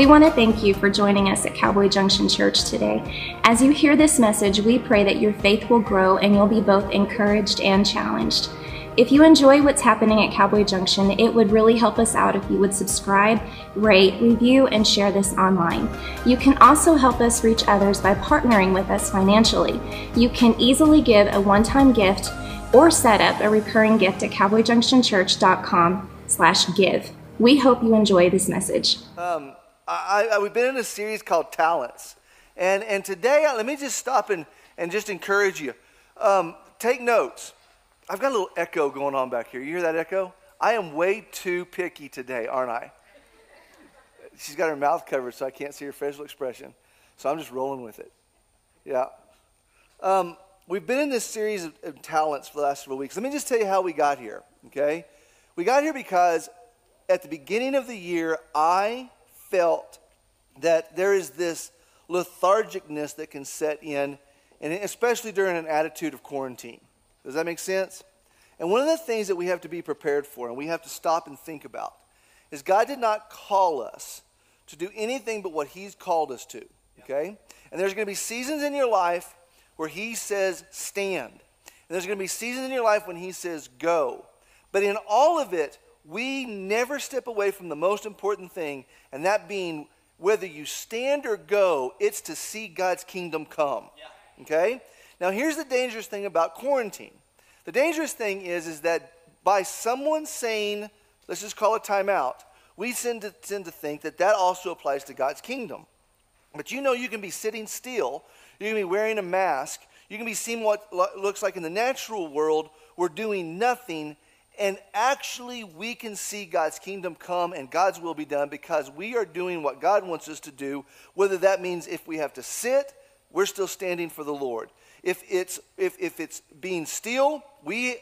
We want to thank you for joining us at Cowboy Junction Church today. As you hear this message, we pray that your faith will grow and you'll be both encouraged and challenged. If you enjoy what's happening at Cowboy Junction, it would really help us out if you would subscribe, rate, review, and share this online. You can also help us reach others by partnering with us financially. You can easily give a one-time gift or set up a recurring gift at cowboyjunctionchurch.com slash give. We hope you enjoy this message. Um, I, I, we've been in a series called Talents. And, and today, uh, let me just stop and, and just encourage you. Um, take notes. I've got a little echo going on back here. You hear that echo? I am way too picky today, aren't I? She's got her mouth covered, so I can't see her facial expression. So I'm just rolling with it. Yeah. Um, we've been in this series of, of, talents for the last several weeks. Let me just tell you how we got here, okay? We got here because at the beginning of the year, I felt that there is this lethargicness that can set in, and especially during an attitude of quarantine. Does that make sense? And one of the things that we have to be prepared for and we have to stop and think about is God did not call us to do anything but what He's called us to. Okay? And there's going to be seasons in your life where He says, stand. And there's going to be seasons in your life when He says, go. But in all of it, we never step away from the most important thing, and that being whether you stand or go, it's to see God's kingdom come. Yeah. Okay? Now, here's the dangerous thing about quarantine. The dangerous thing is, is that by someone saying, let's just call it timeout, we tend to, tend to think that that also applies to God's kingdom. But you know, you can be sitting still, you can be wearing a mask, you can be seeing what looks like in the natural world, we're doing nothing, and actually we can see God's kingdom come and God's will be done because we are doing what God wants us to do, whether that means if we have to sit, we're still standing for the Lord. If it's, if, if it's being still, we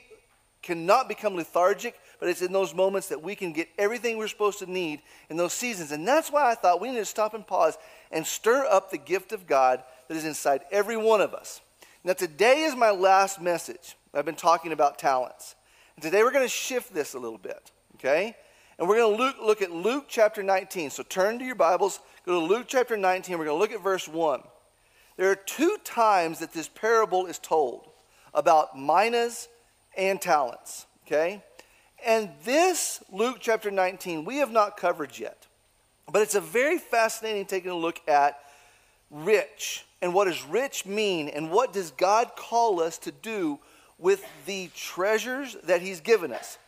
cannot become lethargic, but it's in those moments that we can get everything we're supposed to need in those seasons. And that's why I thought we need to stop and pause and stir up the gift of God that is inside every one of us. Now, today is my last message. I've been talking about talents. Today we're going to shift this a little bit, okay? And we're going to look, look at Luke chapter 19. So turn to your Bibles, go to Luke chapter 19. We're going to look at verse 1. There are two times that this parable is told about minas and talents, okay? And this, Luke chapter 19, we have not covered yet. But it's a very fascinating taking a look at rich and what does rich mean and what does God call us to do with the treasures that he's given us.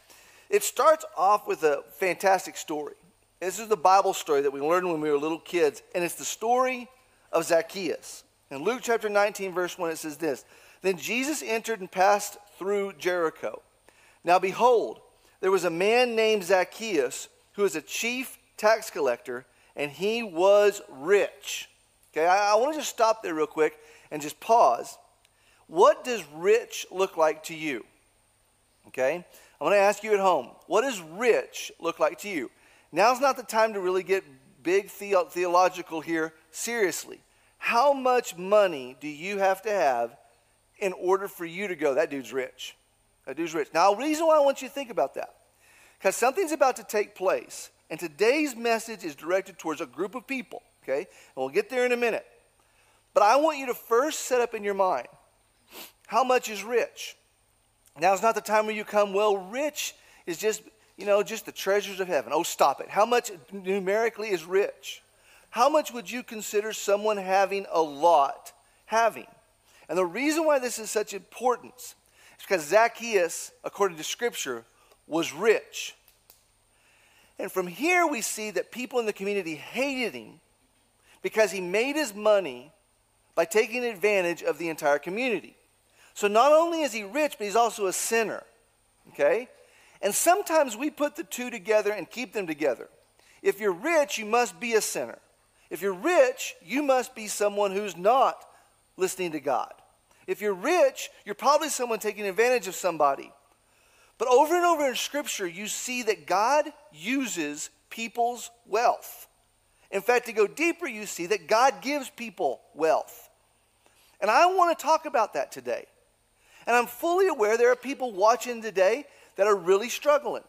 It starts off with a fantastic story. This is the Bible story that we learned when we were little kids, and it's the story of Zacchaeus. In Luke chapter 19, verse 1, it says this Then Jesus entered and passed through Jericho. Now behold, there was a man named Zacchaeus who was a chief tax collector, and he was rich. Okay, I, I want to just stop there real quick and just pause. What does rich look like to you? Okay, I'm going to ask you at home, what does rich look like to you? Now's not the time to really get big the- theological here seriously. How much money do you have to have in order for you to go, that dude's rich? That dude's rich. Now, the reason why I want you to think about that, because something's about to take place. And today's message is directed towards a group of people, okay? And we'll get there in a minute. But I want you to first set up in your mind how much is rich? Now is not the time where you come, well, rich is just, you know, just the treasures of heaven. Oh, stop it. How much numerically is rich? How much would you consider someone having a lot having? And the reason why this is such importance is because Zacchaeus, according to Scripture, was rich. And from here we see that people in the community hated him because he made his money by taking advantage of the entire community. So not only is he rich, but he's also a sinner. Okay? And sometimes we put the two together and keep them together. If you're rich, you must be a sinner. If you're rich, you must be someone who's not listening to God. If you're rich, you're probably someone taking advantage of somebody. But over and over in Scripture, you see that God uses people's wealth. In fact, to go deeper, you see that God gives people wealth. And I want to talk about that today. And I'm fully aware there are people watching today that are really struggling.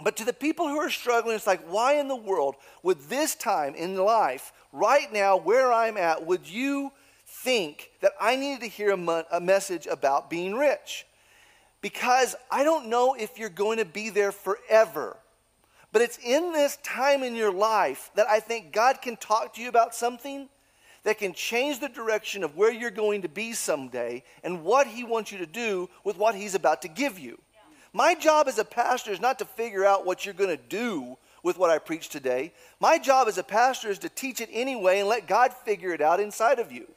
But to the people who are struggling, it's like, why in the world would this time in life, right now, where I'm at, would you think that I needed to hear a, a message about being rich? Because I don't know if you're going to be there forever. But it's in this time in your life that I think God can talk to you about something that can change the direction of where you're going to be someday and what He wants you to do with what He's about to give you. My job as a pastor is not to figure out what you're going to do with what I preach today. My job as a pastor is to teach it anyway and let God figure it out inside of you.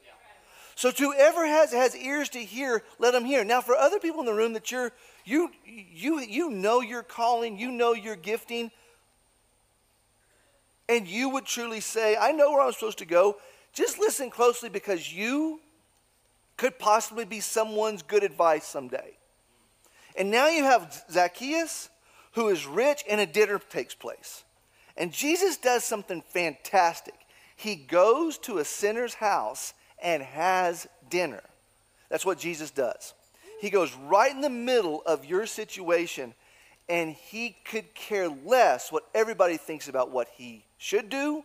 So to whoever has has ears to hear, let them hear. Now, for other people in the room that you're you you you know your calling, you know your gifting, and you would truly say, "I know where I'm supposed to go." Just listen closely because you could possibly be someone's good advice someday. And now you have Zacchaeus, who is rich, and a dinner takes place. And Jesus does something fantastic. He goes to a sinner's house and has dinner. That's what Jesus does. He goes right in the middle of your situation, and he could care less what everybody thinks about what he should do,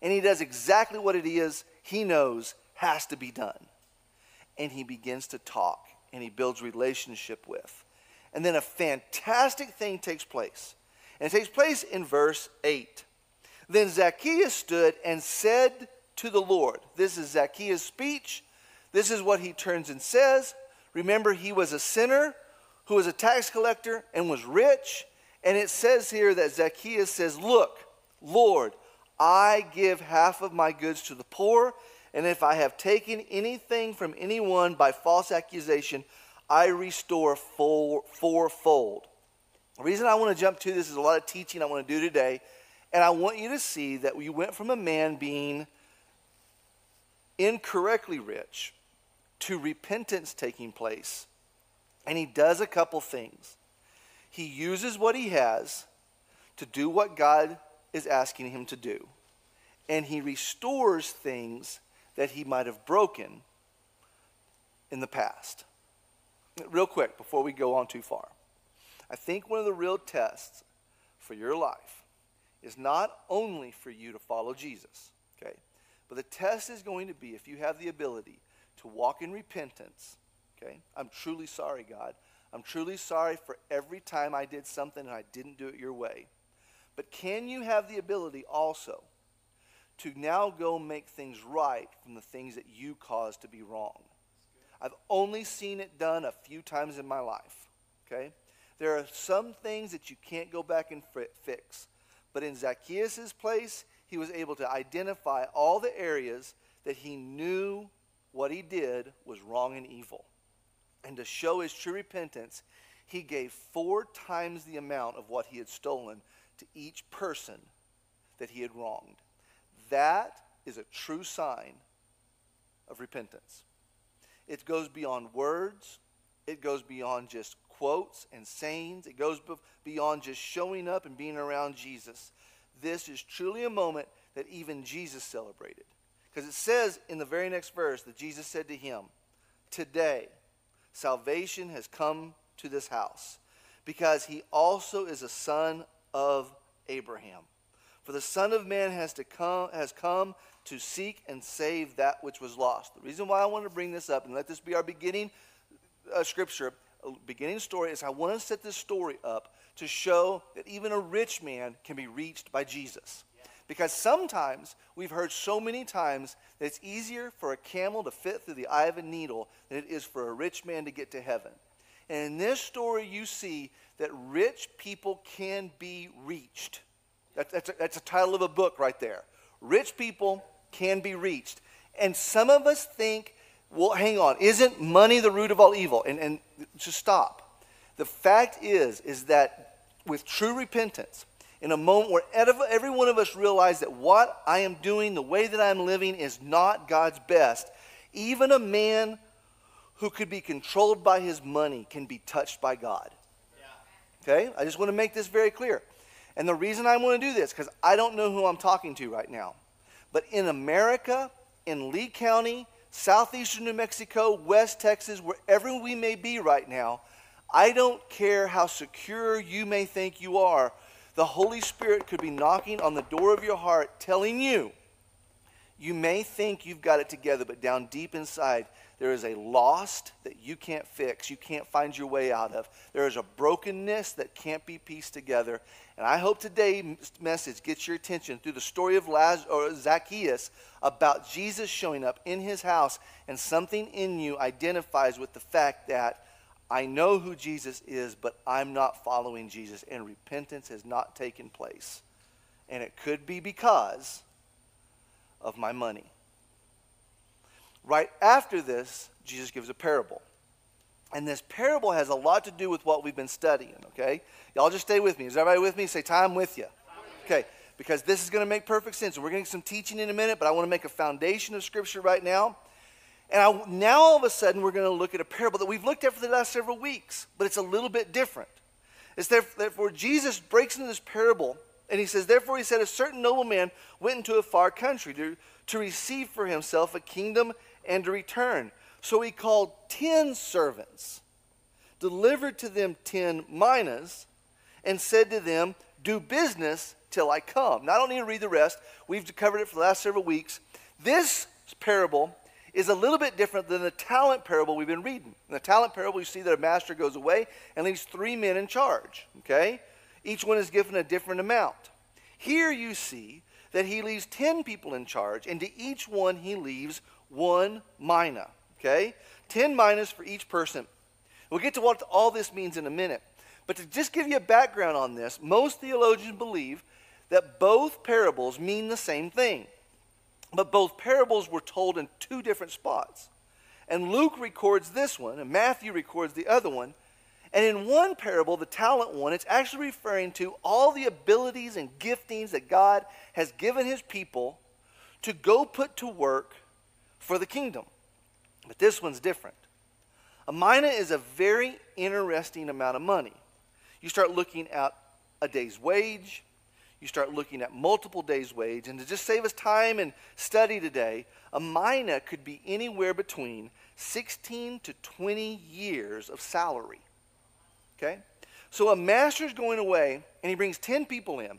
and he does exactly what it is he knows has to be done. And he begins to talk, and he builds relationship with. And then a fantastic thing takes place. And it takes place in verse 8. Then Zacchaeus stood and said to the Lord, This is Zacchaeus' speech. This is what he turns and says. Remember, he was a sinner who was a tax collector and was rich. And it says here that Zacchaeus says, Look, Lord, I give half of my goods to the poor, and if I have taken anything from anyone by false accusation, I restore four, fourfold. The reason I want to jump to this is a lot of teaching I want to do today. And I want you to see that we went from a man being incorrectly rich to repentance taking place. And he does a couple things. He uses what he has to do what God is asking him to do. And he restores things that he might have broken in the past real quick before we go on too far. I think one of the real tests for your life is not only for you to follow Jesus, okay, but the test is going to be if you have the ability to walk in repentance, okay. I'm truly sorry, God. I'm truly sorry for every time I did something and I didn't do it your way. But can you have the ability also to now go make things right from the things that you caused to be wrong? I've only seen it done a few times in my life. Okay? There are some things that you can't go back and fix. But in Zacchaeus' place, he was able to identify all the areas that he knew what he did was wrong and evil. And to show his true repentance, he gave four times the amount of what he had stolen to each person that he had wronged. That is a true sign of repentance. It goes beyond words, it goes beyond just quotes and sayings, it goes beyond just showing up and being around Jesus. This is truly a moment that even Jesus celebrated. Because it says in the very next verse that Jesus said to him, Today, salvation has come to this house, because he also is a son of Abraham. For the Son of Man has, to come, has come to seek and save that which was lost. The reason why I want to bring this up and let this be our beginning uh, scripture, beginning story, is I want to set this story up to show that even a rich man can be reached by Jesus. Because sometimes we've heard so many times that it's easier for a camel to fit through the eye of a needle than it is for a rich man to get to heaven. And in this story, you see that rich people can be reached. That, that's, a, that's a title of a book right there. Rich people can be reached. And some of us think, well, hang on, isn't money the root of all evil? And, and just stop. The fact is, is that with true repentance, in a moment where every one of us realize that what I am doing, the way that I'm living, is not God's best, even a man who could be controlled by his money can be touched by God. Okay? I just want to make this very clear. And the reason I want to do this, because I don't know who I'm talking to right now. But in America, in Lea County, southeastern New Mexico, West Texas, wherever we may be right now, I don't care how secure you may think you are, The Holy Spirit could be knocking on the door of your heart, telling you, you may think you've got it together, but down deep inside, there is a lost that you can't fix, you can't find your way out of. There is a brokenness that can't be pieced together. And I hope today's message gets your attention through the story of Laz- or Zacchaeus about Jesus showing up in his house, and something in you identifies with the fact that I know who Jesus is, but I'm not following Jesus, and repentance has not taken place. And it could be because of my money. Right after this, Jesus gives a parable. And this parable has a lot to do with what we've been studying, okay? Y'all just stay with me. Is everybody with me? Say, time with you. Okay, because this is going to make perfect sense. We're getting some teaching in a minute, but I want to make a foundation of Scripture right now. And I, now all of a sudden, we're going to look at a parable that we've looked at for the last several weeks, but it's a little bit different. It's therefore, Jesus breaks into this parable, and he says, Therefore, he said, a certain nobleman went into a far country to, to receive for himself a kingdom and to return. So he called ten servants, delivered to them ten minas, and said to them, Do business till I come. Now, I don't need to read the rest. We've covered it for the last several weeks. This parable is a little bit different than the talent parable we've been reading. In the talent parable, you see that a master goes away and leaves three men in charge. Okay? Each one is given a different amount. Here you see that he leaves 10 people in charge, and to each one he leaves one mina. Okay? 10 minas for each person. We'll get to what all this means in a minute. But to just give you a background on this, most theologians believe that both parables mean the same thing. But both parables were told in two different spots. And Luke records this one, and Matthew records the other one. And in one parable, the talent one, it's actually referring to all the abilities and giftings that God has given his people to go put to work for the kingdom. But this one's different. A mina is a very interesting amount of money. You start looking at a day's wage, you start looking at multiple days' wage. And to just save us time and study today, a mina could be anywhere between 16 to 20 years of salary. Okay? So a master's going away and he brings 10 people in.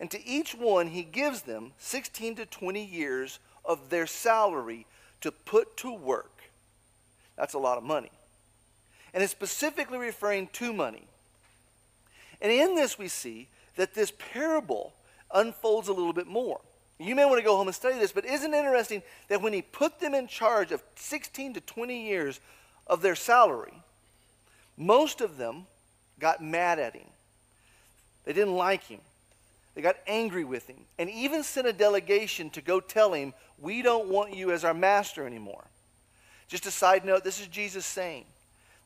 And to each one, he gives them 16 to 20 years of their salary to put to work. That's a lot of money. And it's specifically referring to money. And in this, we see that this parable unfolds a little bit more. You may want to go home and study this, but isn't it interesting that when he put them in charge of 16 to 20 years of their salary, most of them got mad at him. They didn't like him. They got angry with him and even sent a delegation to go tell him, We don't want you as our master anymore. Just a side note this is Jesus saying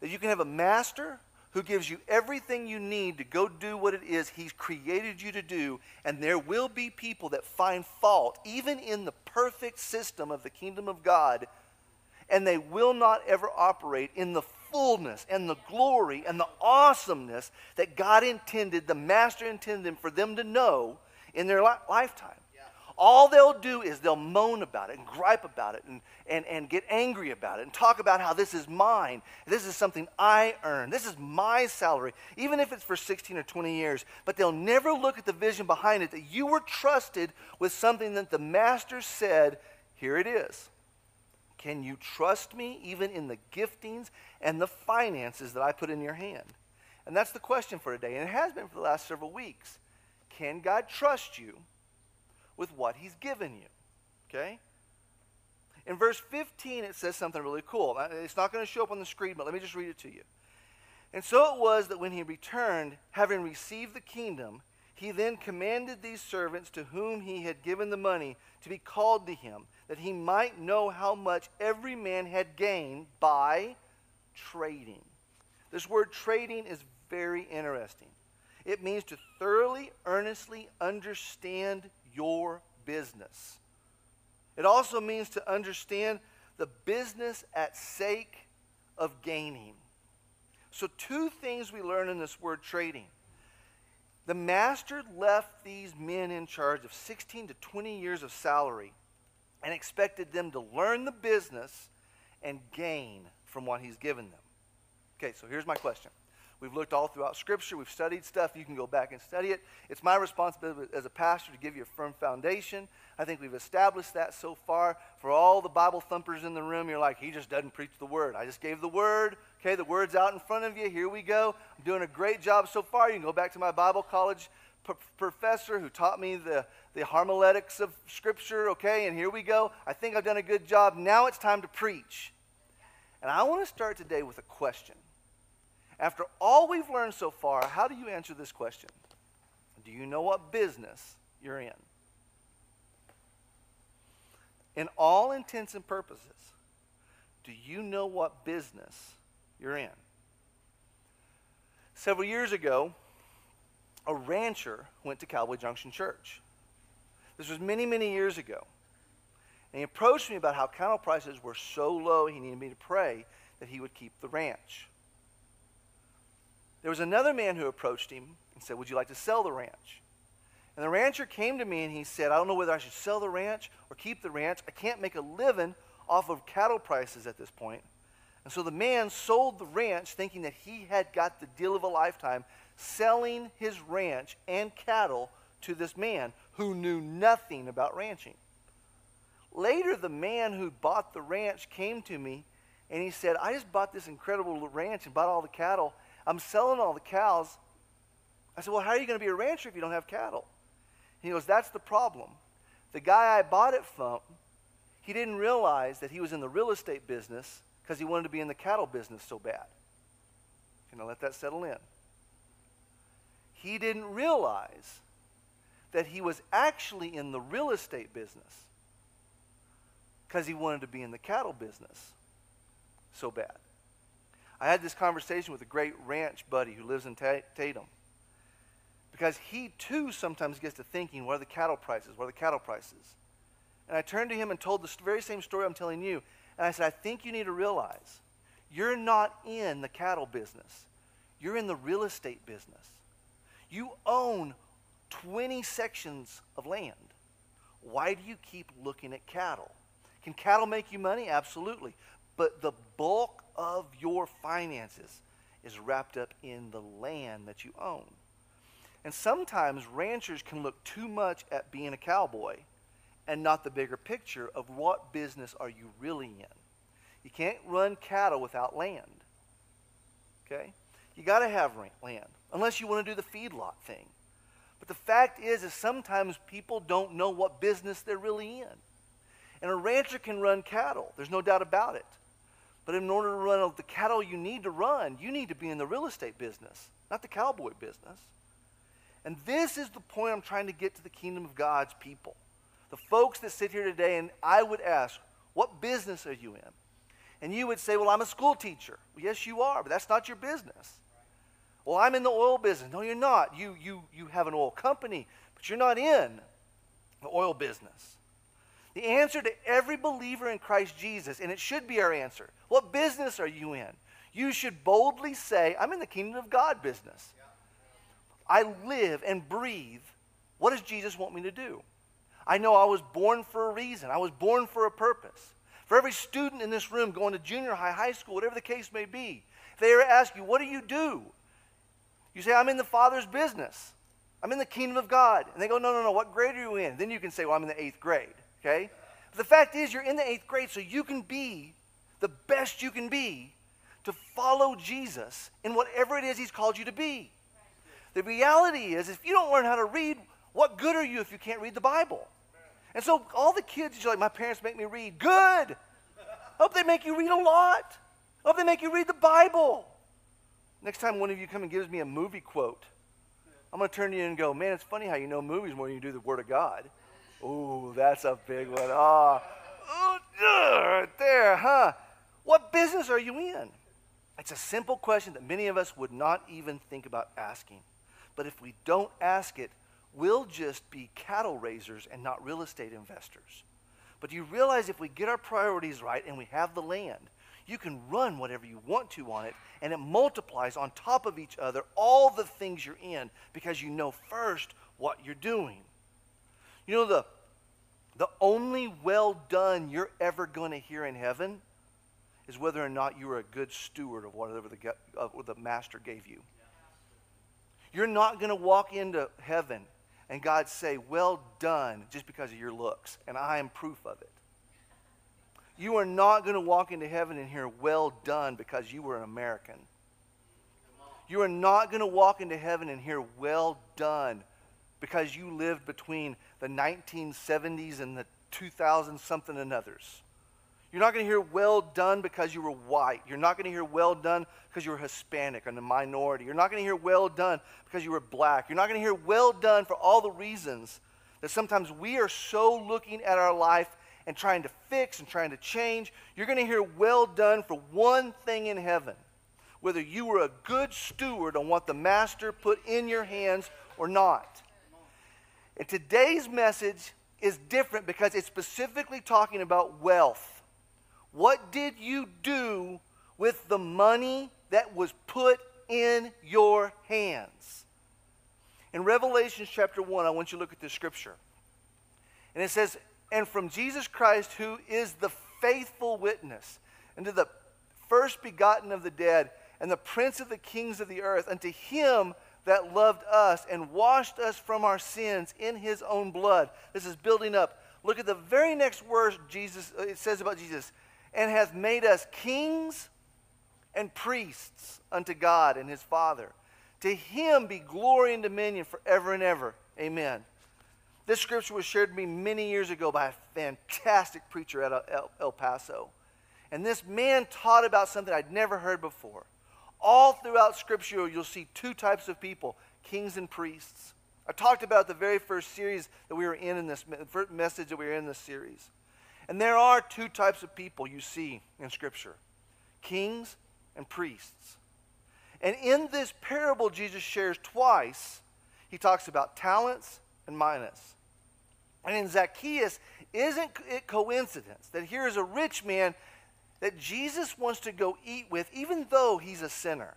that you can have a master who gives you everything you need to go do what it is He's created you to do. And there will be people that find fault, even in the perfect system of the kingdom of God, and they will not ever operate in the fullness and the glory and the awesomeness that God intended, the Master intended for them to know in their li- lifetime. All they'll do is they'll moan about it and gripe about it and, and, and get angry about it and talk about how this is mine. This is something I earn. This is my salary, even if it's for 16 or 20 years. But they'll never look at the vision behind it that you were trusted with something that the master said, here it is. Can you trust me even in the giftings and the finances that I put in your hand? And that's the question for today, and it has been for the last several weeks. Can God trust you with what he's given you. Okay? In verse 15, it says something really cool. It's not going to show up on the screen, but let me just read it to you. And so it was that when he returned, having received the kingdom, he then commanded these servants to whom he had given the money to be called to him, that he might know how much every man had gained by trading. This word trading is very interesting. It means to thoroughly, earnestly understand your business. It also means to understand the business at sake of gaining. So, two things we learn in this word trading. The master left these men in charge of 16 to 20 years of salary and expected them to learn the business and gain from what he's given them. Okay, so here's my question We've looked all throughout Scripture. We've studied stuff. You can go back and study it. It's my responsibility as a pastor to give you a firm foundation. I think we've established that so far. For all the Bible thumpers in the room, you're like, he just doesn't preach the word. I just gave the word. Okay, the word's out in front of you. Here we go. I'm doing a great job so far. You can go back to my Bible college p- professor who taught me the, the homiletics of Scripture. Okay, and here we go. I think I've done a good job. Now it's time to preach. And I want to start today with a question. After all we've learned so far, how do you answer this question? Do you know what business you're in? In all intents and purposes, do you know what business you're in? Several years ago, a rancher went to Cowboy Junction Church. This was many, many years ago. And he approached me about how cattle prices were so low, he needed me to pray that he would keep the ranch. There was another man who approached him and said, Would you like to sell the ranch? And the rancher came to me and he said, I don't know whether I should sell the ranch or keep the ranch. I can't make a living off of cattle prices at this point. And so the man sold the ranch thinking that he had got the deal of a lifetime, selling his ranch and cattle to this man who knew nothing about ranching. Later, the man who bought the ranch came to me and he said, I just bought this incredible ranch and bought all the cattle I'm selling all the cows. I said, Well, how are you going to be a rancher if you don't have cattle? He goes, That's the problem. The guy I bought it from, he didn't realize that he was in the real estate business because he wanted to be in the cattle business so bad. Can I let that settle in? He didn't realize that he was actually in the real estate business because he wanted to be in the cattle business so bad. I had this conversation with a great ranch buddy who lives in Tatum. Because he too sometimes gets to thinking, what are the cattle prices? What are the cattle prices? And I turned to him and told the very same story I'm telling you. And I said, I think you need to realize you're not in the cattle business, you're in the real estate business. You own 20 sections of land. Why do you keep looking at cattle? Can cattle make you money? Absolutely. But the bulk of your finances is wrapped up in the land that you own. And sometimes ranchers can look too much at being a cowboy and not the bigger picture of what business are you really in. You can't run cattle without land. Okay? You got to have land unless you want to do the feedlot thing. But the fact is is sometimes people don't know what business they're really in. And a rancher can run cattle. There's no doubt about it. But in order to run the cattle you need to run, you need to be in the real estate business, not the cowboy business. And this is the point I'm trying to get to the kingdom of God's people. The folks that sit here today, and I would ask, what business are you in? And you would say, well, I'm a school teacher. Well, yes, you are, but that's not your business. Well, I'm in the oil business. No, you're not. You, you, you have an oil company, but you're not in the oil business. The answer to every believer in Christ Jesus, and it should be our answer what business are you in? You should boldly say, I'm in the kingdom of God business. I live and breathe. What does Jesus want me to do? I know I was born for a reason, I was born for a purpose. For every student in this room going to junior high, high school, whatever the case may be, if they ever ask you, What do you do? You say, I'm in the Father's business. I'm in the kingdom of God. And they go, No, no, no, what grade are you in? Then you can say, Well, I'm in the eighth grade. Okay? But the fact is, you're in the eighth grade, so you can be the best you can be to follow Jesus in whatever it is He's called you to be. The reality is, if you don't learn how to read, what good are you if you can't read the Bible? And so, all the kids, you're like, my parents make me read. Good. Hope they make you read a lot. Hope they make you read the Bible. Next time one of you come and gives me a movie quote, I'm going to turn to you and go, man, it's funny how you know movies more than you do the Word of God. Ooh, that's a big one. Ah, oh, right there, huh? What business are you in? It's a simple question that many of us would not even think about asking. But if we don't ask it, we'll just be cattle raisers and not real estate investors. But you realize if we get our priorities right and we have the land, you can run whatever you want to on it, and it multiplies on top of each other all the things you're in because you know first what you're doing. You know, the, the only well done you're ever going to hear in heaven is whether or not you are a good steward of whatever the, of what the master gave you. You're not going to walk into heaven and God say, Well done, just because of your looks, and I am proof of it. You are not going to walk into heaven and hear, Well done, because you were an American. You are not going to walk into heaven and hear, Well done, because you lived between the 1970s and the 2000 something and others. You're not going to hear well done because you were white. You're not going to hear well done because you were Hispanic and a minority. You're not going to hear well done because you were black. You're not going to hear well done for all the reasons that sometimes we are so looking at our life and trying to fix and trying to change. You're going to hear well done for one thing in heaven whether you were a good steward on what the master put in your hands or not. And today's message is different because it's specifically talking about wealth. What did you do with the money that was put in your hands? In Revelation chapter 1, I want you to look at this scripture. And it says, And from Jesus Christ, who is the faithful witness, and to the first begotten of the dead, and the prince of the kings of the earth, unto him that loved us and washed us from our sins in his own blood. This is building up. Look at the very next verse Jesus uh, it says about Jesus and hath made us kings and priests unto God and his Father. To him be glory and dominion forever and ever. Amen. This scripture was shared to me many years ago by a fantastic preacher at El Paso. And this man taught about something I'd never heard before. All throughout Scripture, you'll see two types of people kings and priests. I talked about the very first series that we were in in this message that we were in this series. And there are two types of people you see in Scripture kings and priests. And in this parable, Jesus shares twice, he talks about talents and minas. And in Zacchaeus, isn't it coincidence that here is a rich man that Jesus wants to go eat with, even though he's a sinner?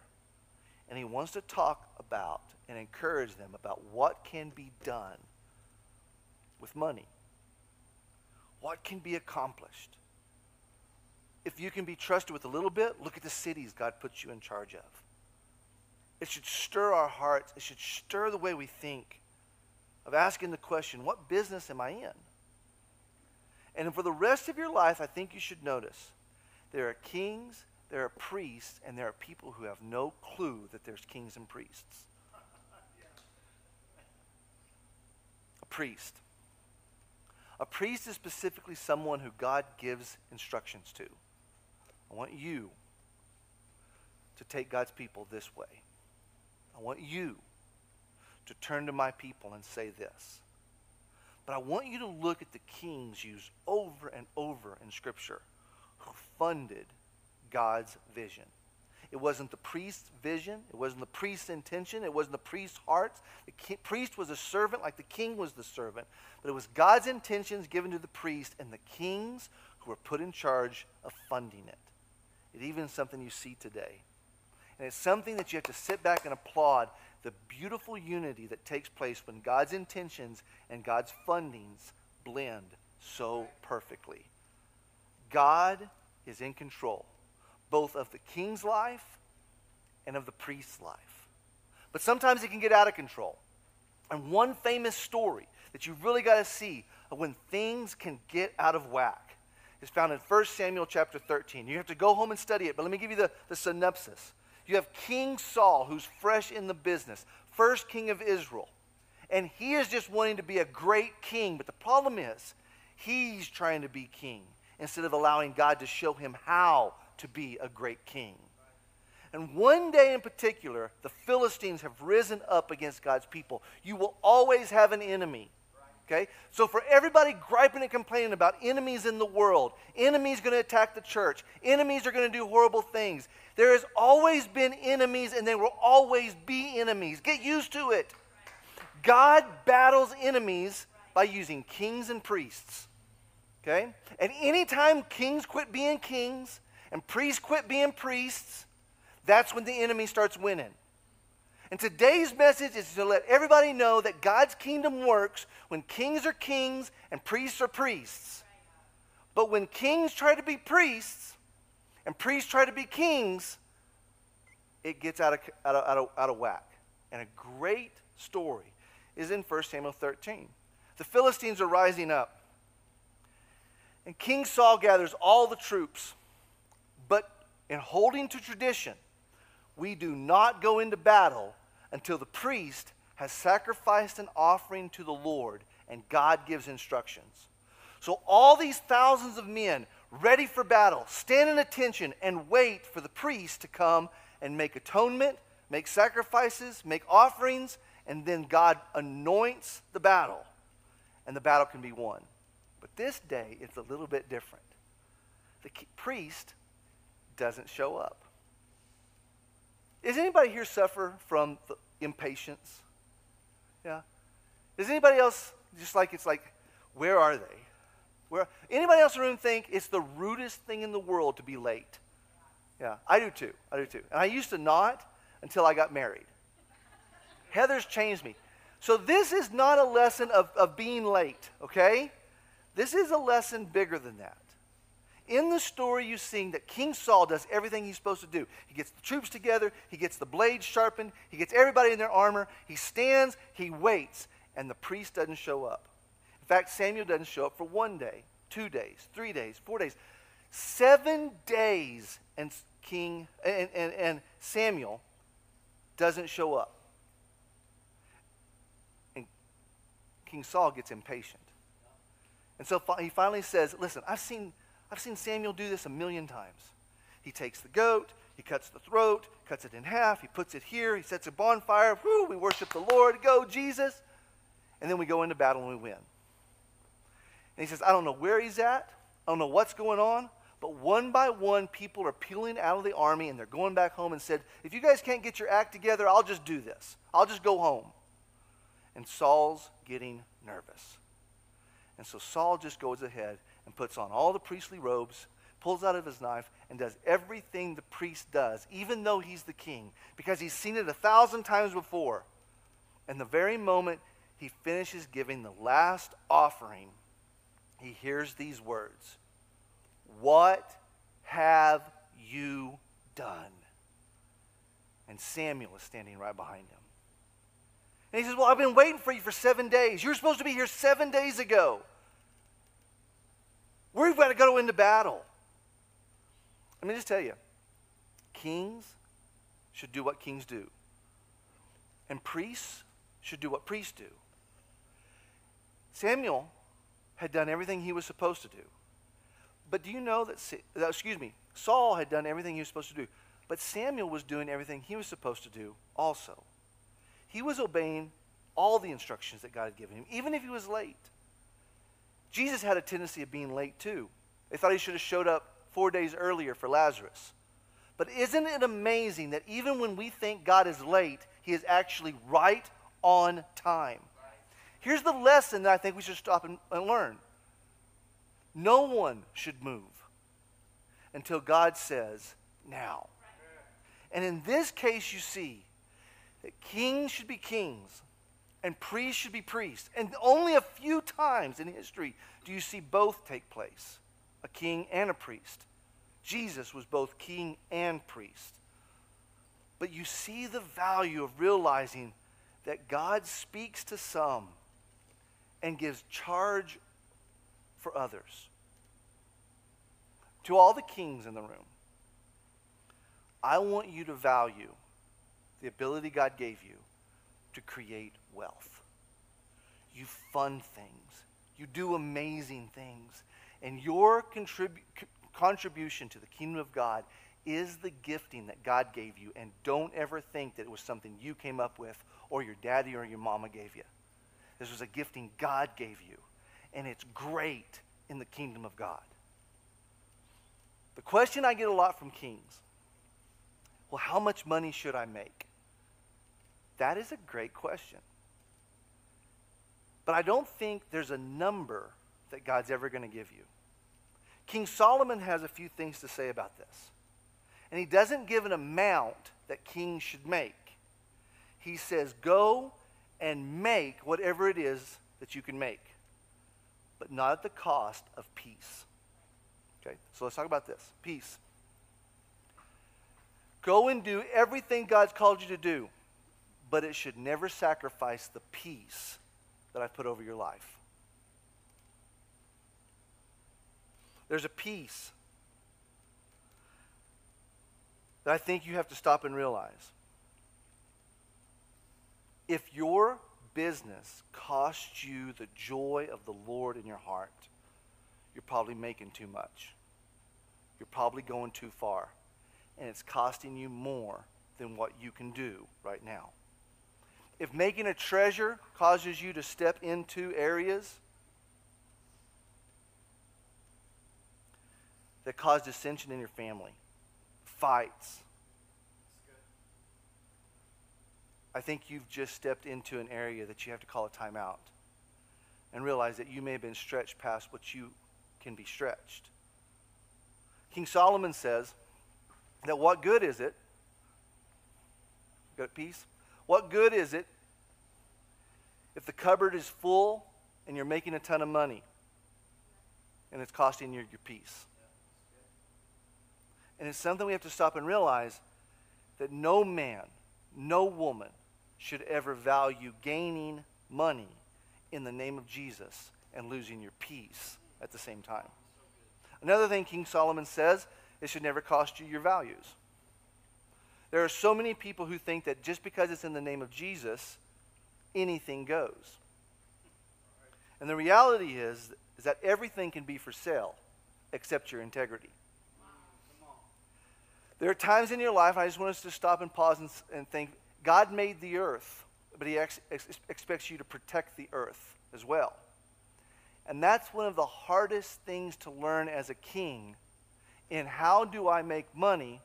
And he wants to talk about and encourage them about what can be done with money what can be accomplished. If you can be trusted with a little bit, look at the cities God puts you in charge of. It should stir our hearts, it should stir the way we think of asking the question, what business am I in? And for the rest of your life, I think you should notice there are kings, there are priests, and there are people who have no clue that there's kings and priests. A priest. A priest is specifically someone who God gives instructions to. I want you to take God's people this way. I want you to turn to my people and say this. But I want you to look at the kings used over and over in Scripture funded God's vision. It wasn't the priest's vision. It wasn't the priest's intention. It wasn't the priest's heart. The priest was a servant like the king was the servant. But it was God's intentions given to the priest and the kings who were put in charge of funding it. It even something you see today. And it's something that you have to sit back and applaud the beautiful unity that takes place when God's intentions and God's fundings blend so perfectly. God is in control both of the king's life and of the priest's life. But sometimes it can get out of control. And one famous story that you really got to see of when things can get out of whack is found in 1 Samuel chapter 13. You have to go home and study it, but let me give you the, the synopsis. You have King Saul, who's fresh in the business, first king of Israel. And he is just wanting to be a great king, but the problem is, he's trying to be king instead of allowing God to show him how to be a great king. And one day in particular, the Philistines have risen up against God's people. You will always have an enemy. Okay? So for everybody griping and complaining about enemies in the world, enemies going to attack the church, enemies are going to do horrible things. There has always been enemies and there will always be enemies. Get used to it. God battles enemies by using kings and priests. Okay? And anytime kings quit being kings and priests quit being priests, that's when the enemy starts winning. And today's message is to let everybody know that God's kingdom works when kings are kings and priests are priests. But when kings try to be priests and priests try to be kings, it gets out of, out of, out of, out of whack. And a great story is in 1 Samuel 13. The Philistines are rising up. And King Saul gathers all the troops. But in holding to tradition, we do not go into battle until the priest has sacrificed an offering to the Lord and God gives instructions. So all these thousands of men ready for battle stand in attention and wait for the priest to come and make atonement, make sacrifices, make offerings, and then God anoints the battle and the battle can be won. This day, it's a little bit different. The priest doesn't show up. Does anybody here suffer from impatience? Yeah. Does anybody else just like it's like, where are they? Where anybody else in the room think it's the rudest thing in the world to be late? Yeah, I do too. I do too. And I used to not until I got married. Heather's changed me. So this is not a lesson of, of being late, okay? This is a lesson bigger than that. In the story, you see that King Saul does everything he's supposed to do. He gets the troops together, he gets the blades sharpened, he gets everybody in their armor, he stands, he waits, and the priest doesn't show up. In fact, Samuel doesn't show up for one day, two days, three days, four days. Seven days, and King and, and, and Samuel doesn't show up. And King Saul gets impatient. And so he finally says, Listen, I've seen, I've seen Samuel do this a million times. He takes the goat, he cuts the throat, cuts it in half, he puts it here, he sets a bonfire. Whoo, we worship the Lord. Go, Jesus. And then we go into battle and we win. And he says, I don't know where he's at, I don't know what's going on, but one by one, people are peeling out of the army and they're going back home and said, If you guys can't get your act together, I'll just do this. I'll just go home. And Saul's getting nervous. And so Saul just goes ahead and puts on all the priestly robes, pulls out of his knife, and does everything the priest does, even though he's the king, because he's seen it a thousand times before. And the very moment he finishes giving the last offering, he hears these words What have you done? And Samuel is standing right behind him. And he says, Well, I've been waiting for you for seven days. You were supposed to be here seven days ago. We've got to go into battle. Let me just tell you kings should do what kings do, and priests should do what priests do. Samuel had done everything he was supposed to do. But do you know that, excuse me, Saul had done everything he was supposed to do, but Samuel was doing everything he was supposed to do also. He was obeying all the instructions that God had given him, even if he was late. Jesus had a tendency of being late too. They thought he should have showed up four days earlier for Lazarus. But isn't it amazing that even when we think God is late, he is actually right on time? Here's the lesson that I think we should stop and, and learn no one should move until God says, now. And in this case, you see, that kings should be kings and priests should be priests. And only a few times in history do you see both take place a king and a priest. Jesus was both king and priest. But you see the value of realizing that God speaks to some and gives charge for others. To all the kings in the room, I want you to value the ability God gave you to create wealth. You fund things, you do amazing things, and your contribu- contribution to the kingdom of God is the gifting that God gave you. And don't ever think that it was something you came up with or your daddy or your mama gave you. This was a gifting God gave you, and it's great in the kingdom of God. The question I get a lot from kings well, how much money should I make? That is a great question. But I don't think there's a number that God's ever going to give you. King Solomon has a few things to say about this. And he doesn't give an amount that kings should make. He says, Go and make whatever it is that you can make, but not at the cost of peace. Okay, so let's talk about this peace. Go and do everything God's called you to do, but it should never sacrifice the peace that I've put over your life. There's a peace that I think you have to stop and realize. If your business costs you the joy of the Lord in your heart, you're probably making too much. You're probably going too far. And it's costing you more than what you can do right now. If making a treasure causes you to step into areas that cause dissension in your family, fights, I think you've just stepped into an area that you have to call a timeout and realize that you may have been stretched past what you can be stretched. King Solomon says that what good is it? Got peace? What good is it if the cupboard is full and you're making a ton of money and it's costing you your peace? And it's something we have to stop and realize that no man, no woman should ever value gaining money in the name of Jesus and losing your peace at the same time. Another thing King Solomon says, it should never cost you your values. There are so many people who think that just because it's in the name of Jesus, anything goes. And the reality is, is that everything can be for sale except your integrity. There are times in your life, I just want us to stop and pause and, and think God made the earth, but He ex- ex- expects you to protect the earth as well. And that's one of the hardest things to learn as a king in how do I make money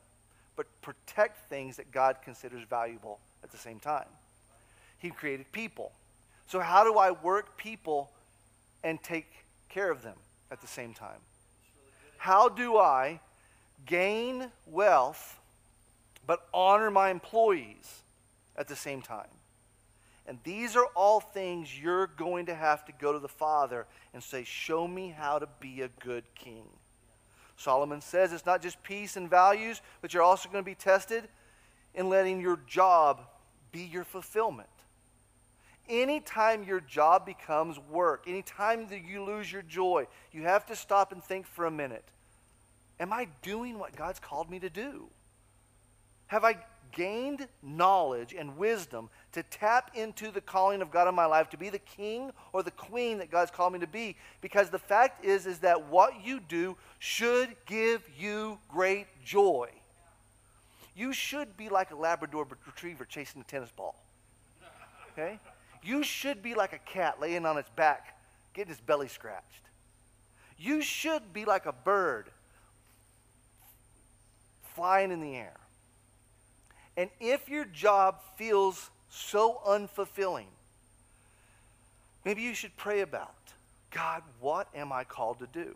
but protect things that God considers valuable at the same time. He created people. So, how do I work people and take care of them at the same time? How do I gain wealth but honor my employees at the same time? And these are all things you're going to have to go to the Father and say, Show me how to be a good king. Solomon says it's not just peace and values, but you're also going to be tested in letting your job be your fulfillment. Anytime your job becomes work, anytime that you lose your joy, you have to stop and think for a minute Am I doing what God's called me to do? Have I gained knowledge and wisdom to tap into the calling of God in my life to be the king or the queen that God's called me to be because the fact is is that what you do should give you great joy. You should be like a labrador retriever chasing a tennis ball. Okay? You should be like a cat laying on its back getting its belly scratched. You should be like a bird flying in the air. And if your job feels so unfulfilling, maybe you should pray about God, what am I called to do?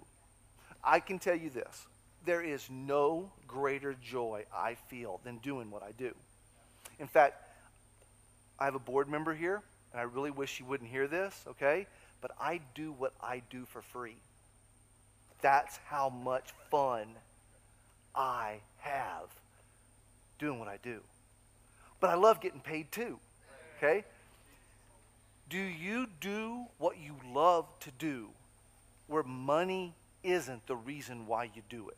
I can tell you this there is no greater joy I feel than doing what I do. In fact, I have a board member here, and I really wish you wouldn't hear this, okay? But I do what I do for free. That's how much fun I have doing what I do but I love getting paid too. Okay? Do you do what you love to do where money isn't the reason why you do it?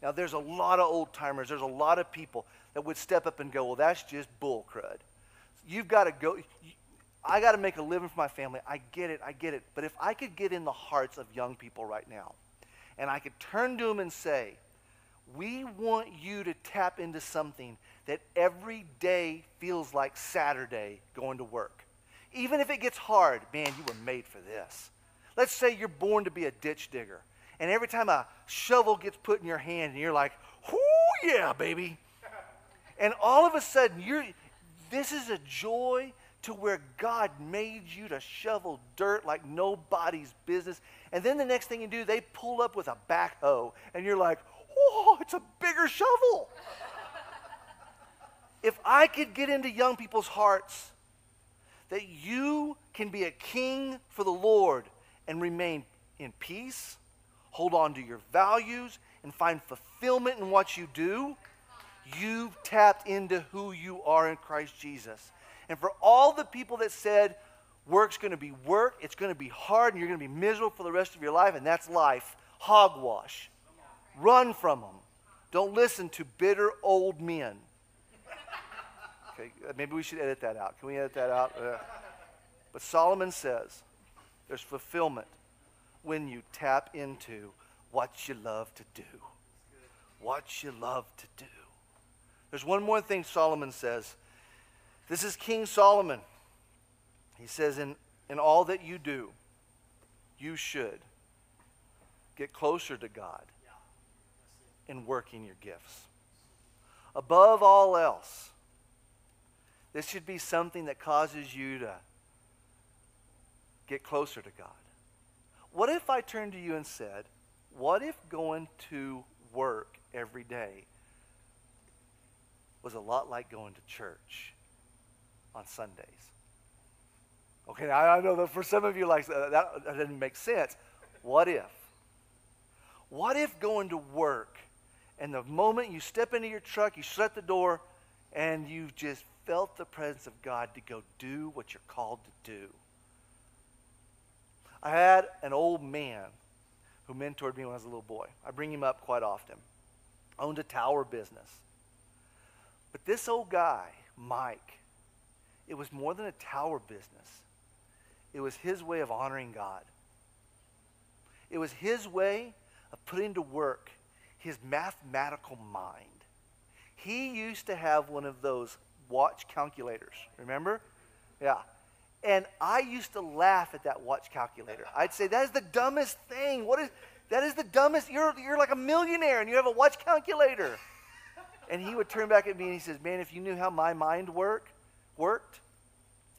Now, there's a lot of old timers, there's a lot of people that would step up and go, well, that's just bull crud. You've got to go. I got to make a living for my family. I get it, I get it. But if I could get in the hearts of young people right now, and I could turn to them and say, we want you to tap into something that every day feels like Saturday going to work. Even if it gets hard, man, you were made for this. Let's say you're born to be a ditch digger, and every time a shovel gets put in your hand, and you're like, whoo, yeah, baby. And all of a sudden, you're, this is a joy to where God made you to shovel dirt like nobody's business. And then the next thing you do, they pull up with a backhoe, and you're like, oh, it's a bigger shovel if I could get into young people's hearts that you can be a king for the Lord and remain in peace, hold on to your values, and find fulfillment in what you do, You've tapped into who you are in Christ Jesus. And for all the people that said, work's going to be work, it's going to be hard, and you're going to be miserable for the rest of your life, and that's life, hogwash. Run from them. Don't listen to bitter old men. Okay, maybe we should edit that out. Can we edit that out? Uh, but Solomon says there's fulfillment when you tap into what you love to do. What you love to do. There's one more thing Solomon says. This is King Solomon. He says, in, in all that you do, you should get closer to God in working your gifts. Above all else, this should be something that causes you to get closer to God. What if I turned to you and said, What if going to work every day was a lot like going to church on Sundays? Okay, I know that for some of you, like uh, that, that doesn't make sense. What if? What if going to work and the moment you step into your truck, you shut the door, and you've just felt the presence of God to go do what you're called to do? I had an old man who mentored me when I was a little boy. I bring him up quite often. Owned a tower business. But this old guy, Mike, it was more than a tower business. It was his way of honoring God. It was his way of putting to work his mathematical mind. He used to have one of those watch calculators, remember? Yeah. And I used to laugh at that watch calculator. I'd say, that is the dumbest thing. What is that is the dumbest. You're, you're like a millionaire and you have a watch calculator. And he would turn back at me and he says, Man, if you knew how my mind work, worked,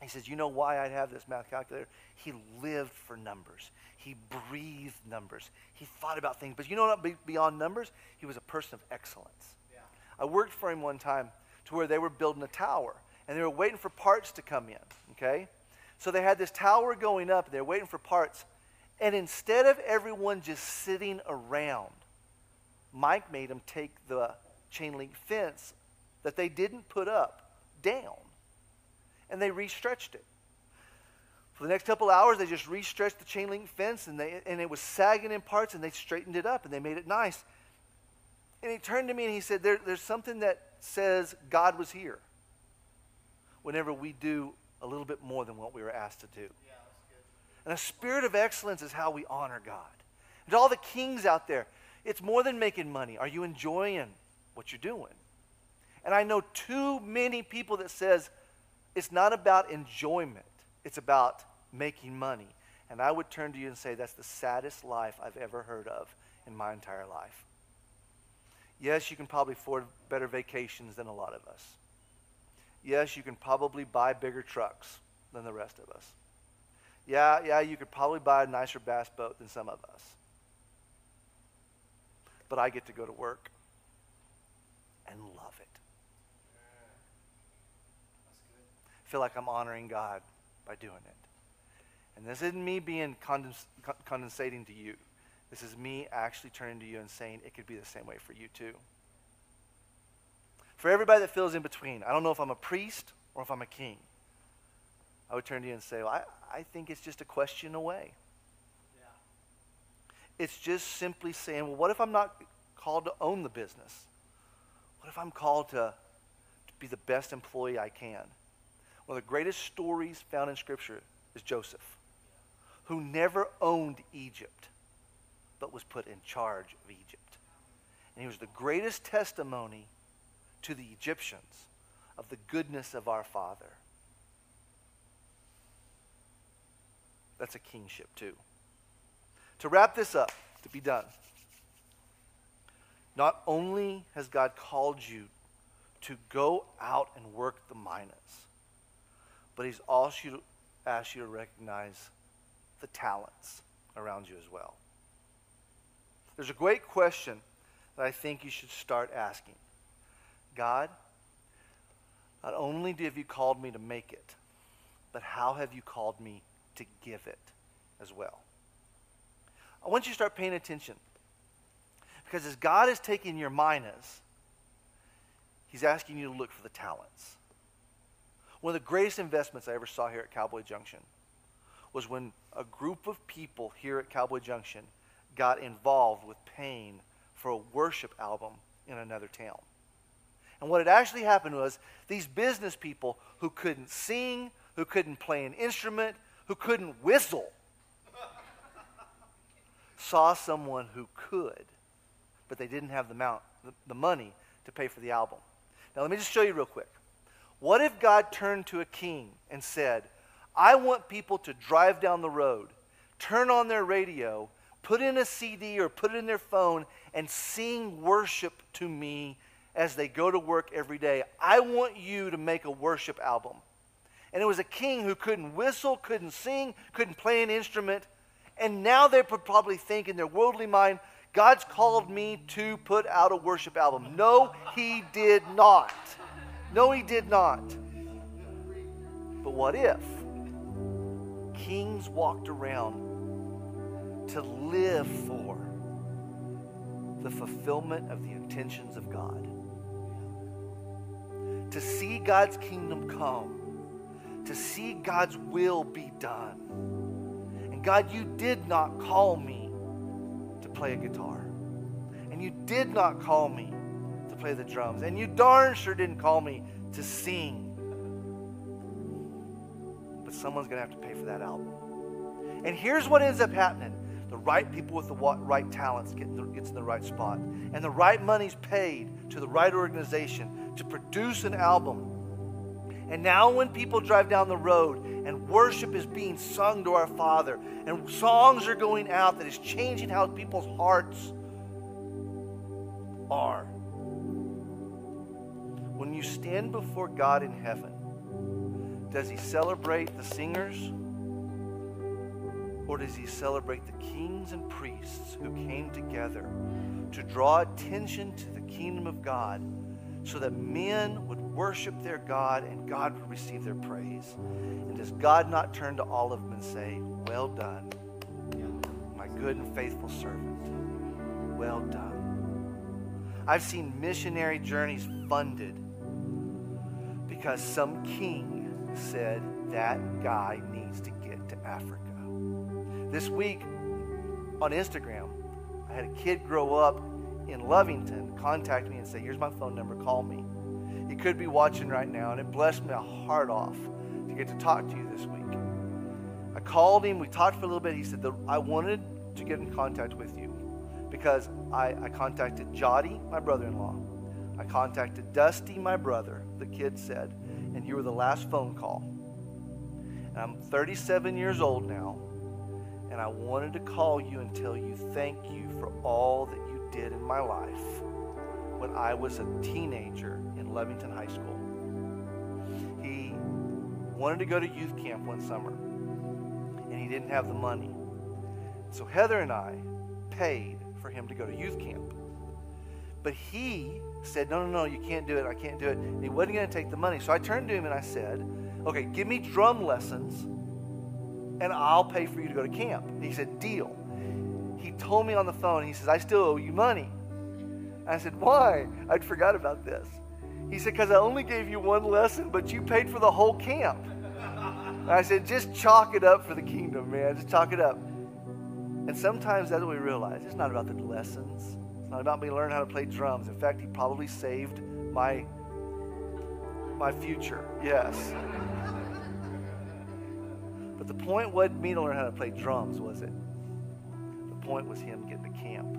he says, You know why I'd have this math calculator? He lived for numbers. He breathed numbers. He thought about things. But you know what? Beyond numbers, he was a person of excellence. Yeah. I worked for him one time to where they were building a tower and they were waiting for parts to come in. Okay? So they had this tower going up and they were waiting for parts. And instead of everyone just sitting around, Mike made them take the chain link fence that they didn't put up down and they restretched it. For the next couple hours, they just restretched the chain link fence and, they, and it was sagging in parts and they straightened it up and they made it nice. And he turned to me and he said, there, There's something that says God was here whenever we do a little bit more than what we were asked to do. Yeah, and a spirit of excellence is how we honor God. And to all the kings out there, it's more than making money. Are you enjoying what you're doing? And I know too many people that says, it's not about enjoyment, it's about making money. And I would turn to you and say, that's the saddest life I've ever heard of in my entire life. Yes, you can probably afford better vacations than a lot of us. Yes, you can probably buy bigger trucks than the rest of us. Yeah, yeah, you could probably buy a nicer bass boat than some of us. But I get to go to work and love it. Feel like I'm honoring God by doing it. And this isn't me being condens- condescending to you. This is me actually turning to you and saying it could be the same way for you too. For everybody that feels in between, I don't know if I'm a priest or if I'm a king. I would turn to you and say, well, I, I think it's just a question away. Yeah. It's just simply saying, well, what if I'm not called to own the business? What if I'm called to, to be the best employee I can? One of the greatest stories found in Scripture is Joseph, who never owned Egypt, but was put in charge of Egypt. And he was the greatest testimony to the Egyptians of the goodness of our Father. That's a kingship, too. To wrap this up, to be done, not only has God called you to go out and work the minas, but he's also asked you to recognize the talents around you as well. There's a great question that I think you should start asking God, not only have you called me to make it, but how have you called me to give it as well? I want you to start paying attention. Because as God is taking your minas He's asking you to look for the talents. One of the greatest investments I ever saw here at Cowboy Junction was when a group of people here at Cowboy Junction got involved with paying for a worship album in another town. And what had actually happened was these business people who couldn't sing, who couldn't play an instrument, who couldn't whistle, saw someone who could, but they didn't have the, amount, the, the money to pay for the album. Now, let me just show you real quick. What if God turned to a king and said, I want people to drive down the road, turn on their radio, put in a CD or put it in their phone, and sing worship to me as they go to work every day. I want you to make a worship album. And it was a king who couldn't whistle, couldn't sing, couldn't play an instrument. And now they would probably think in their worldly mind, God's called me to put out a worship album. No, he did not. No, he did not. But what if kings walked around to live for the fulfillment of the intentions of God? To see God's kingdom come, to see God's will be done. And God, you did not call me to play a guitar. And you did not call me play the drums. And you darn sure didn't call me to sing. But someone's going to have to pay for that album. And here's what ends up happening the right people with the right talents get the, gets in the right spot. And the right money's paid to the right organization to produce an album. And now, when people drive down the road and worship is being sung to our Father, and songs are going out that is changing how people's hearts are. When you stand before God in heaven, does He celebrate the singers? Or does he celebrate the kings and priests who came together to draw attention to the kingdom of God so that men would worship their God and God would receive their praise? And does God not turn to all of them and say, Well done, my good and faithful servant? Well done. I've seen missionary journeys funded because some king said that guy needs to get to Africa. This week on Instagram, I had a kid grow up in Lovington contact me and say, Here's my phone number, call me. He could be watching right now, and it blessed my heart off to get to talk to you this week. I called him, we talked for a little bit. He said, I wanted to get in contact with you because I, I contacted Jotty, my brother in law. I contacted Dusty, my brother, the kid said, and you were the last phone call. And I'm 37 years old now, and I wanted to call you and tell you thank you for all that you did in my life when I was a teenager in Lovington High School. He wanted to go to youth camp one summer, and he didn't have the money. So Heather and I paid for him to go to youth camp. But he said, No, no, no, you can't do it. I can't do it. And he wasn't going to take the money. So I turned to him and I said, Okay, give me drum lessons and I'll pay for you to go to camp. And he said, Deal. He told me on the phone, he says, I still owe you money. I said, Why? I'd forgot about this. He said, Because I only gave you one lesson, but you paid for the whole camp. And I said, Just chalk it up for the kingdom, man. Just chalk it up. And sometimes that's what we realize. It's not about the lessons. It's not about me learning how to play drums. In fact, he probably saved my my future. Yes. But the point wasn't me to learn how to play drums, was it? The point was him getting to camp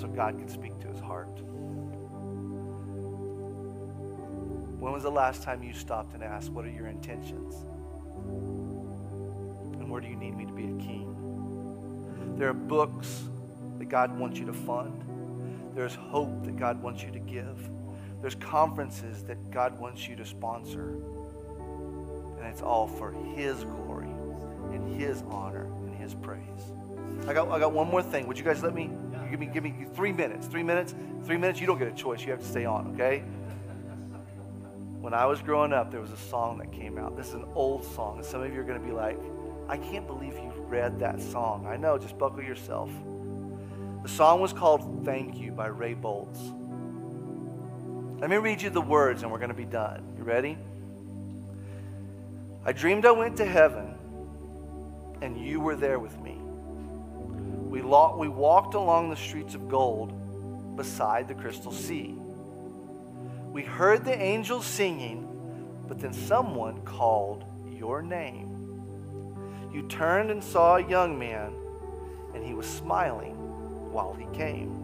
so God could speak to his heart. When was the last time you stopped and asked, What are your intentions? And where do you need me to be a king? There are books that God wants you to fund, there's hope that God wants you to give, there's conferences that God wants you to sponsor. And it's all for His glory and His honor and His praise. I got, I got one more thing. Would you guys let me give me give me three minutes? Three minutes? Three minutes? You don't get a choice. You have to stay on, okay? When I was growing up, there was a song that came out. This is an old song, and some of you are going to be like, I can't believe you read that song. I know, just buckle yourself. The song was called Thank You by Ray Boltz. Let me read you the words and we're going to be done. You ready? I dreamed I went to heaven and you were there with me. We, we walked along the streets of gold beside the crystal sea. We heard the angels singing, but then someone called your name. You turned and saw a young man, and he was smiling while he came.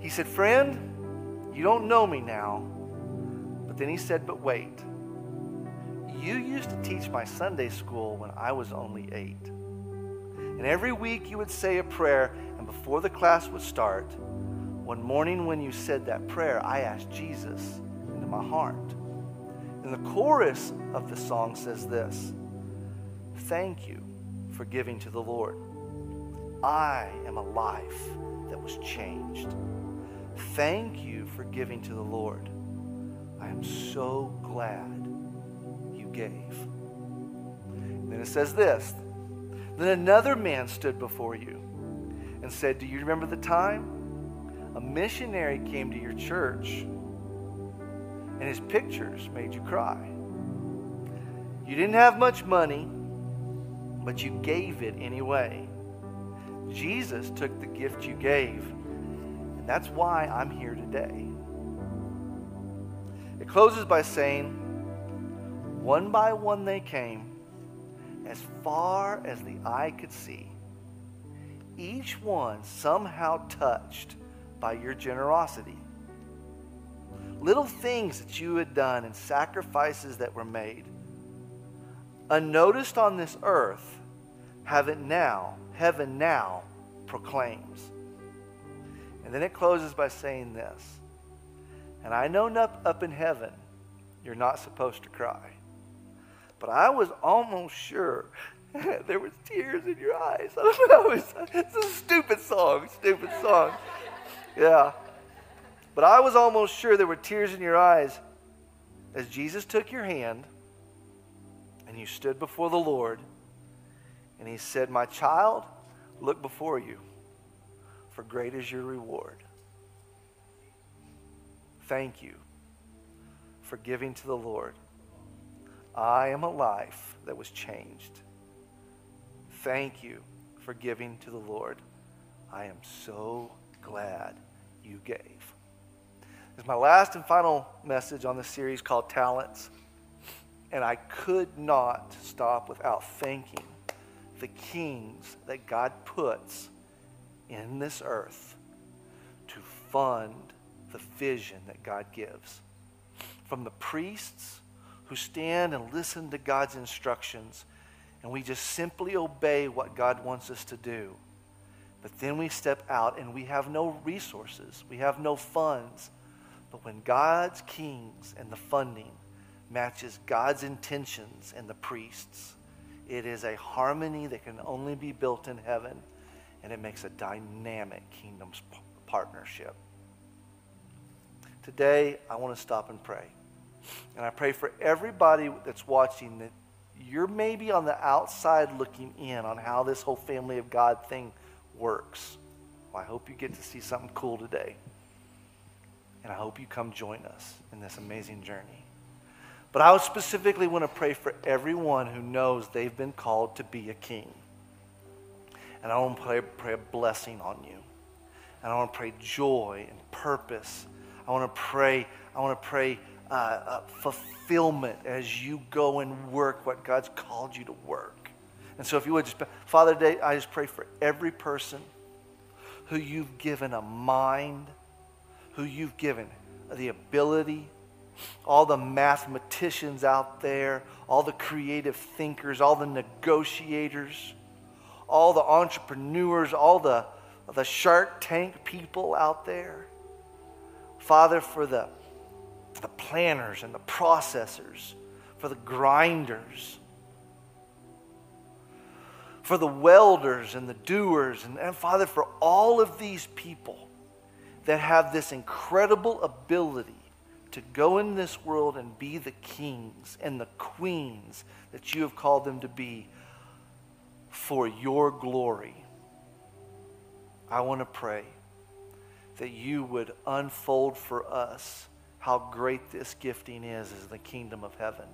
He said, Friend, you don't know me now. But then he said, But wait. You used to teach my Sunday school when I was only eight. And every week you would say a prayer, and before the class would start, one morning when you said that prayer, I asked Jesus into my heart. And the chorus of the song says this Thank you for giving to the Lord. I am a life that was changed. Thank you for giving to the Lord. I am so glad you gave. And then it says this Then another man stood before you and said, Do you remember the time? A missionary came to your church and his pictures made you cry. You didn't have much money, but you gave it anyway. Jesus took the gift you gave, and that's why I'm here today. It closes by saying, One by one they came, as far as the eye could see, each one somehow touched by your generosity. Little things that you had done and sacrifices that were made, unnoticed on this earth, have it now, heaven now proclaims. And then it closes by saying this And I know up, up in heaven, you're not supposed to cry. But I was almost sure there was tears in your eyes. I don't know. It's, it's a stupid song, stupid song. Yeah. But I was almost sure there were tears in your eyes as Jesus took your hand and you stood before the Lord and he said, My child, look before you, for great is your reward. Thank you for giving to the Lord. I am a life that was changed. Thank you for giving to the Lord. I am so glad you gave. This is my last and final message on the series called Talents. And I could not stop without thanking the kings that God puts in this earth to fund the vision that God gives. From the priests who stand and listen to God's instructions, and we just simply obey what God wants us to do. But then we step out and we have no resources, we have no funds. But when God's kings and the funding matches God's intentions and the priests, it is a harmony that can only be built in heaven, and it makes a dynamic kingdom's partnership. Today, I want to stop and pray. And I pray for everybody that's watching that you're maybe on the outside looking in on how this whole family of God thing works. Well, I hope you get to see something cool today. And I hope you come join us in this amazing journey. But I specifically want to pray for everyone who knows they've been called to be a king. And I want to pray, pray a blessing on you. And I want to pray joy and purpose. I want to pray, I want to pray uh, uh, fulfillment as you go and work what God's called you to work. And so if you would just, Father, today I just pray for every person who you've given a mind, who you've given the ability, all the mathematicians out there, all the creative thinkers, all the negotiators, all the entrepreneurs, all the, the Shark Tank people out there. Father, for the, the planners and the processors, for the grinders, for the welders and the doers, and, and Father, for all of these people that have this incredible ability to go in this world and be the kings and the queens that you have called them to be for your glory. I want to pray that you would unfold for us how great this gifting is as the kingdom of heaven.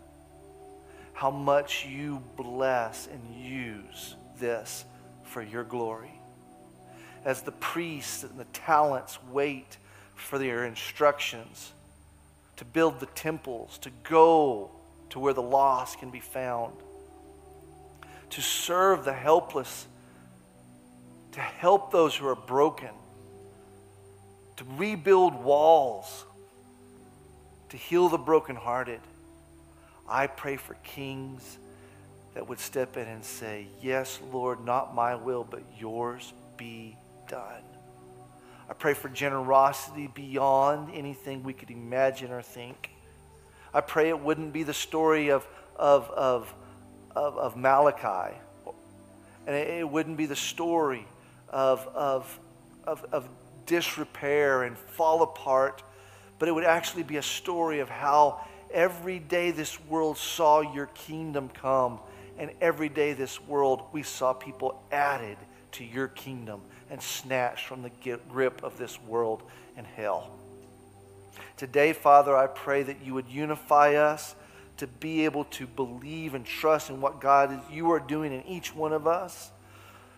How much you bless and use this for your glory. As the priests and the talents wait for their instructions to build the temples, to go to where the lost can be found, to serve the helpless, to help those who are broken, to rebuild walls, to heal the brokenhearted. I pray for kings that would step in and say, Yes, Lord, not my will, but yours be done. I pray for generosity beyond anything we could imagine or think. I pray it wouldn't be the story of, of, of, of, of Malachi, and it, wouldn't be the story of, of, of, of disrepair and fall apart, but it would actually be a story of how every day this world saw your kingdom come, and every day this world we saw people added to your kingdom and snatched from the grip of this world and hell. Today, Father, I pray that you would unify us to be able to believe and trust in what God is, you are doing in each one of us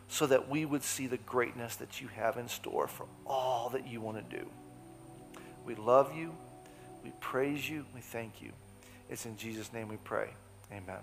so that we would see the greatness that you have in store for all that you want to do. We love you. We praise you. We thank you. It's in Jesus' name we pray. Amen.